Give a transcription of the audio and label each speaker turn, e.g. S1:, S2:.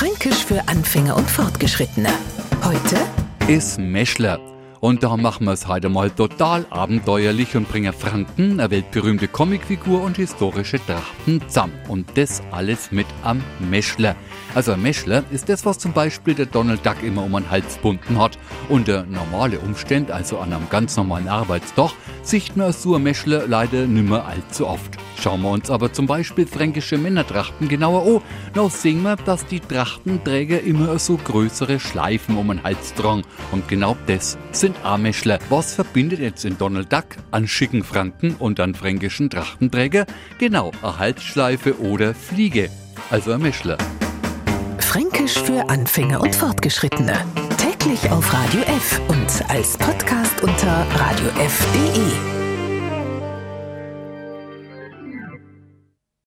S1: Fränkisch für Anfänger und Fortgeschrittene. Heute
S2: ist Meschler. Und da machen wir es heute mal total abenteuerlich und bringen Franken, eine weltberühmte Comicfigur und historische Trachten zusammen. Und das alles mit am Meschler. Also ein Meschler ist das, was zum Beispiel der Donald Duck immer um den Hals bunden hat. Unter normale Umstände, also an einem ganz normalen Arbeitstag, sieht man so ein Meschler leider nimmer allzu oft. Schauen wir uns aber zum Beispiel fränkische Männertrachten genauer an, dann sehen wir, dass die Trachtenträger immer so größere Schleifen um den Hals tragen. Und genau das sind Armeschler. Was verbindet jetzt in Donald Duck an schicken Franken und an fränkischen Trachtenträger? Genau, eine Halsschleife oder Fliege. Also ein Meschler.
S1: Fränkisch für Anfänger und Fortgeschrittene. Täglich auf Radio F und als Podcast unter radiof.de.